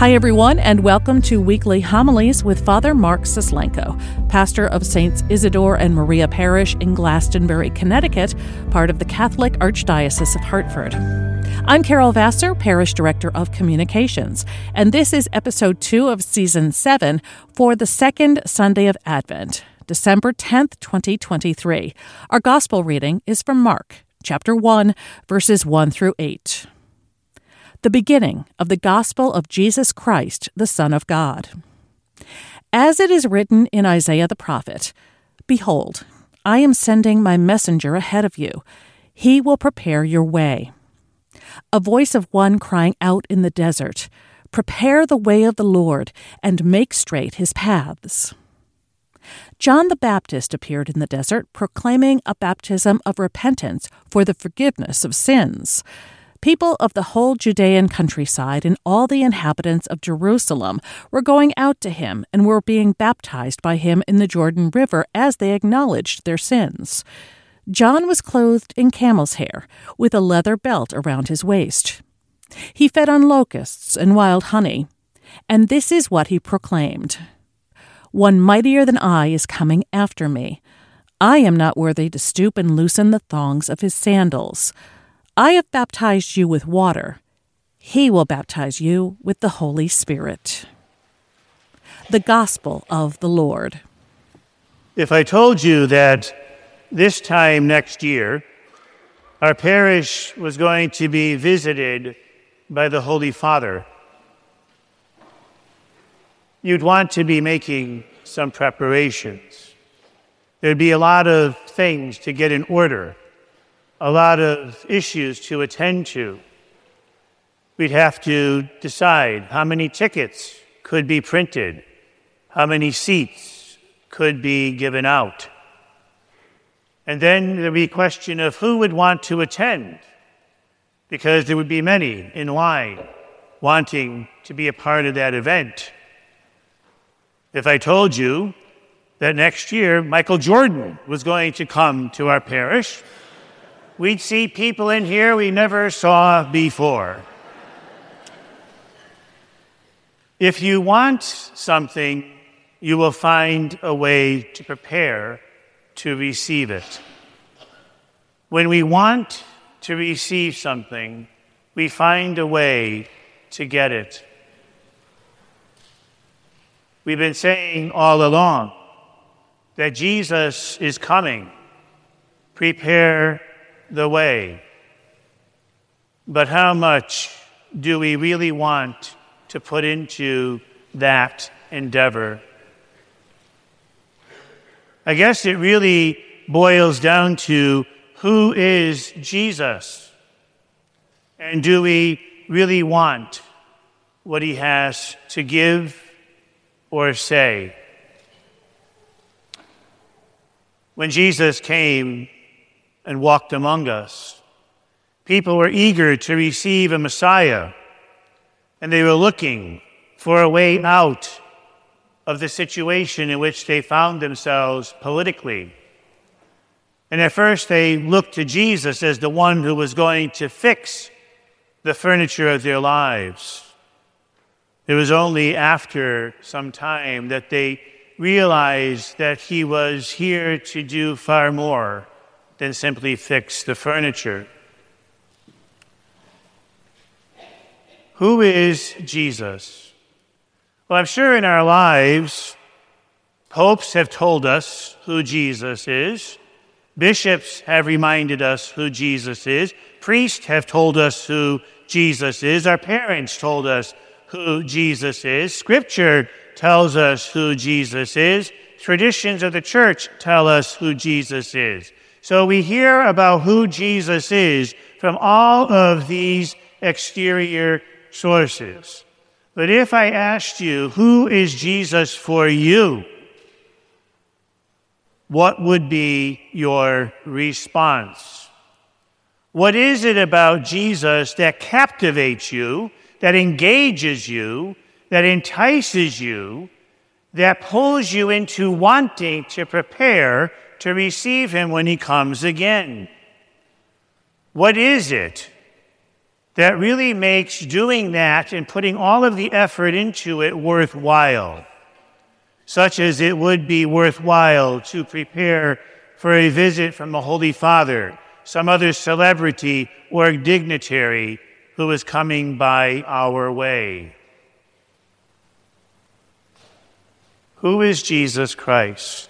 Hi, everyone, and welcome to Weekly Homilies with Father Mark Suslenko, pastor of Saints Isidore and Maria Parish in Glastonbury, Connecticut, part of the Catholic Archdiocese of Hartford. I'm Carol Vassar, Parish Director of Communications, and this is episode two of season seven for the second Sunday of Advent, December 10th, 2023. Our gospel reading is from Mark, chapter 1, verses 1 through 8 the beginning of the gospel of Jesus Christ, the Son of God. As it is written in Isaiah the prophet Behold, I am sending my messenger ahead of you. He will prepare your way. A voice of one crying out in the desert Prepare the way of the Lord, and make straight his paths. John the Baptist appeared in the desert, proclaiming a baptism of repentance for the forgiveness of sins. People of the whole Judean countryside and all the inhabitants of Jerusalem were going out to him and were being baptized by him in the Jordan River as they acknowledged their sins. John was clothed in camel's hair, with a leather belt around his waist. He fed on locusts and wild honey, and this is what he proclaimed One mightier than I is coming after me. I am not worthy to stoop and loosen the thongs of his sandals. I have baptized you with water. He will baptize you with the Holy Spirit. The Gospel of the Lord. If I told you that this time next year, our parish was going to be visited by the Holy Father, you'd want to be making some preparations. There'd be a lot of things to get in order a lot of issues to attend to. We'd have to decide how many tickets could be printed, how many seats could be given out. And then there'd be a question of who would want to attend, because there would be many in line wanting to be a part of that event. If I told you that next year Michael Jordan was going to come to our parish, we'd see people in here we never saw before. If you want something, you will find a way to prepare to receive it. When we want to receive something, we find a way to get it. We've been saying all along that Jesus is coming. Prepare the way. But how much do we really want to put into that endeavor? I guess it really boils down to who is Jesus? And do we really want what he has to give or say? When Jesus came and walked among us. People were eager to receive a Messiah, and they were looking for a way out of the situation in which they found themselves politically. And at first, they looked to Jesus as the one who was going to fix the furniture of their lives. It was only after some time that they realized that he was here to do far more than simply fix the furniture. Who is Jesus? Well, I'm sure in our lives, popes have told us who Jesus is, bishops have reminded us who Jesus is, priests have told us who Jesus is, our parents told us who Jesus is, Scripture tells us who Jesus is, traditions of the church tell us who Jesus is. So we hear about who Jesus is from all of these exterior sources. But if I asked you, who is Jesus for you? What would be your response? What is it about Jesus that captivates you, that engages you, that entices you, that pulls you into wanting to prepare to receive him when he comes again. What is it that really makes doing that and putting all of the effort into it worthwhile, such as it would be worthwhile to prepare for a visit from the Holy Father, some other celebrity or dignitary who is coming by our way. Who is Jesus Christ?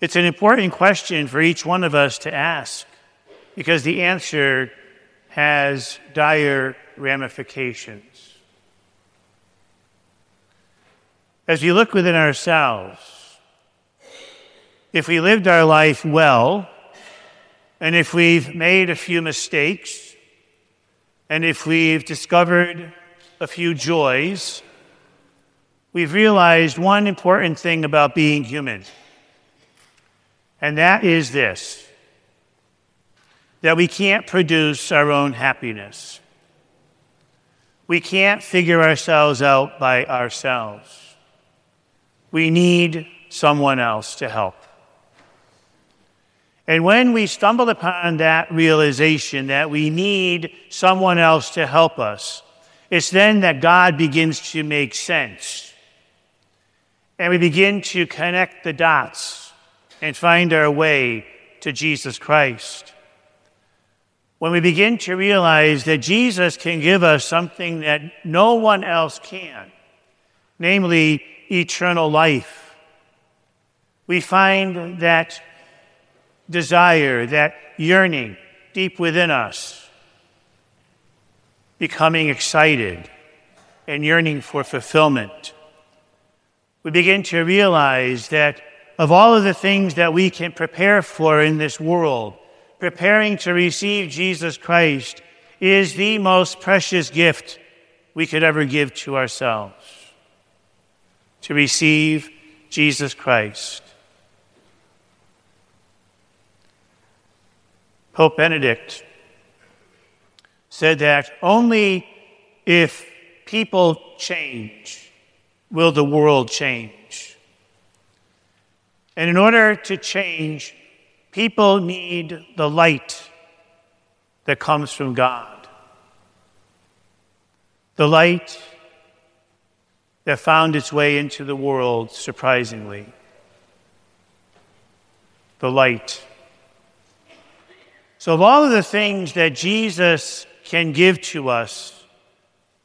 It's an important question for each one of us to ask because the answer has dire ramifications. As we look within ourselves, if we lived our life well, and if we've made a few mistakes, and if we've discovered a few joys, we've realized one important thing about being human, and that is this that we can't produce our own happiness. We can't figure ourselves out by ourselves. We need someone else to help. And when we stumble upon that realization that we need someone else to help us, it's then that God begins to make sense. And we begin to connect the dots and find our way to Jesus Christ when we begin to realize that Jesus can give us something that no one else can, namely eternal life, we find that desire, that yearning deep within us, becoming excited and yearning for fulfillment. We begin to realize that of all of the things that we can prepare for in this world, preparing to receive Jesus Christ is the most precious gift we could ever give to ourselves. To receive Jesus Christ. Pope Benedict said that only if people change will the world change. And in order to change, People need the light that comes from God. The light that found its way into the world, surprisingly. The light. So, of all of the things that Jesus can give to us,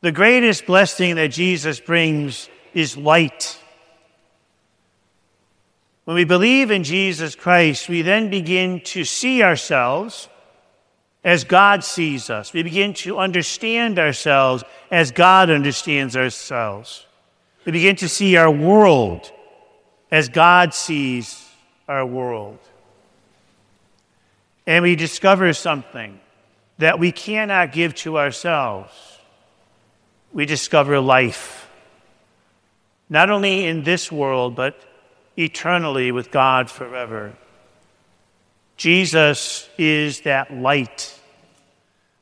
the greatest blessing that Jesus brings is light. When we believe in Jesus Christ, we then begin to see ourselves as God sees us. We begin to understand ourselves as God understands ourselves. We begin to see our world as God sees our world. And we discover something that we cannot give to ourselves. We discover life, not only in this world, but eternally with God forever. Jesus is that light,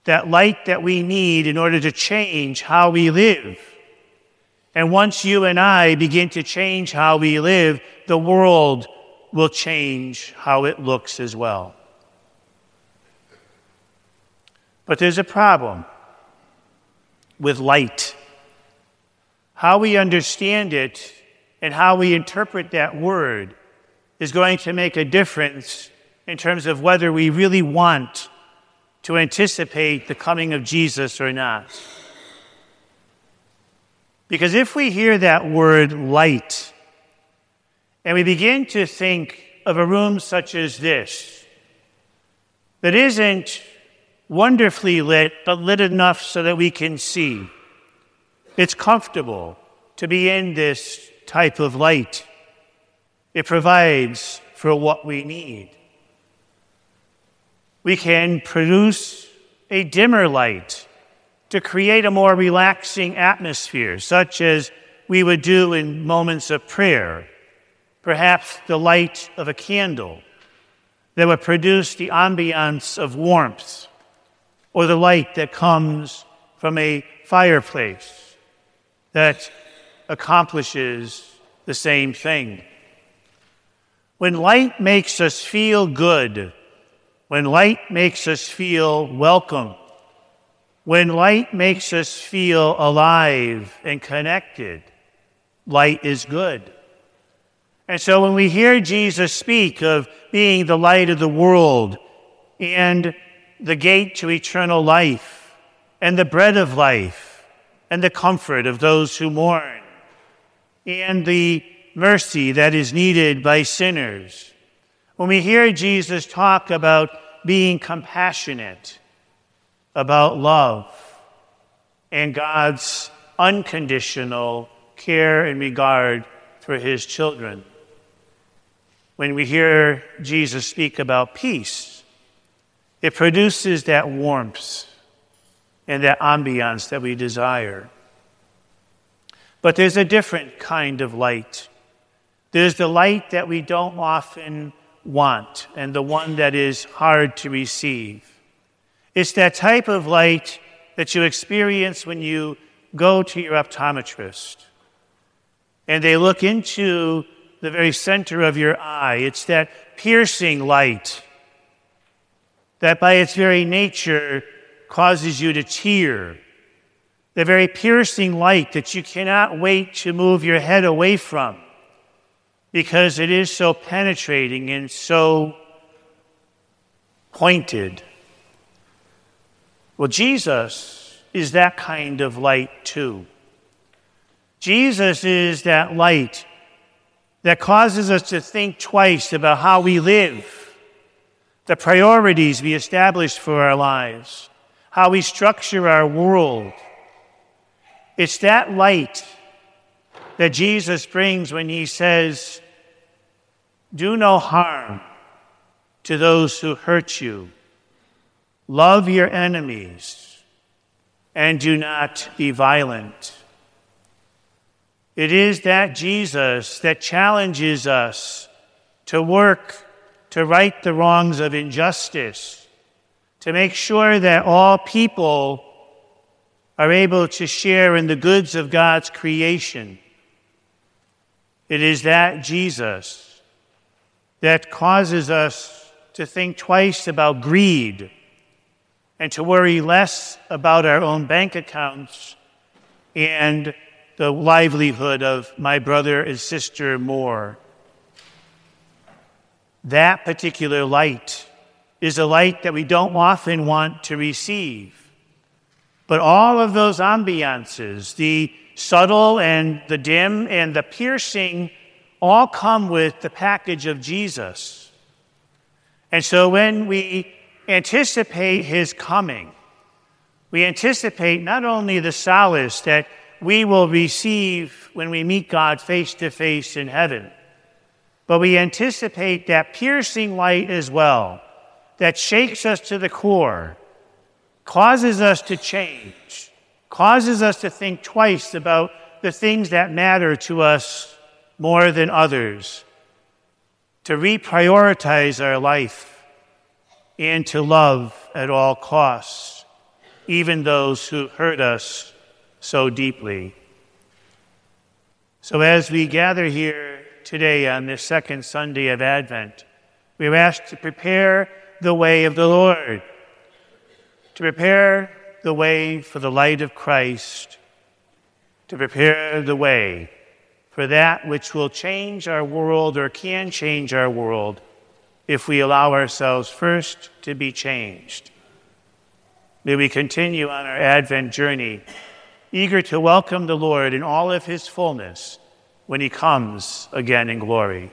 that light that we need in order to change how we live. And once you and I begin to change how we live, the world will change how it looks as well. But there's a problem with light. How we understand it and how we interpret that word is going to make a difference in terms of whether we really want to anticipate the coming of Jesus or not. Because if we hear that word light and we begin to think of a room such as this, that isn't wonderfully lit, but lit enough so that we can see, it's comfortable to be in this type of light. It provides for what we need. We can produce a dimmer light to create a more relaxing atmosphere, such as we would do in moments of prayer. Perhaps the light of a candle that would produce the ambiance of warmth, or the light that comes from a fireplace that accomplishes the same thing. When light makes us feel good, when light makes us feel welcome, when light makes us feel alive and connected, light is good. And so when we hear Jesus speak of being the light of the world and the gate to eternal life and the bread of life and the comfort of those who mourn and the mercy that is needed by sinners, when we hear Jesus talk about being compassionate, about love, and God's unconditional care and regard for his children, when we hear Jesus speak about peace, it produces that warmth and that ambiance that we desire. But there's a different kind of light. There's the light that we don't often want and the one that is hard to receive. It's that type of light that you experience when you go to your optometrist and they look into the very center of your eye. It's that piercing light that, by its very nature, causes you to tear. The very piercing light that you cannot wait to move your head away from because it is so penetrating and so pointed. Well, Jesus is that kind of light too. Jesus is that light that causes us to think twice about how we live, the priorities we establish for our lives, how we structure our world. It's that light that Jesus brings when he says, Do no harm to those who hurt you, love your enemies, and do not be violent. It is that Jesus that challenges us to work to right the wrongs of injustice, to make sure that all people are able to share in the goods of God's creation. It is that Jesus that causes us to think twice about greed and to worry less about our own bank accounts and the livelihood of my brother and sister more. That particular light is a light that we don't often want to receive. But all of those ambiances, the subtle and the dim and the piercing, all come with the package of Jesus. And so when we anticipate his coming, we anticipate not only the solace that we will receive when we meet God face to face in heaven. But we anticipate that piercing light as well, that shakes us to the core, causes us to change, causes us to think twice about the things that matter to us more than others, to reprioritize our life, and to love at all costs, even those who hurt us so deeply. So, as we gather here today on this second Sunday of Advent, we're asked to prepare the way of the Lord, to prepare the way for the light of Christ, to prepare the way for that which will change our world or can change our world if we allow ourselves first to be changed. May we continue on our Advent journey eager to welcome the Lord in all of his fullness when he comes again in glory.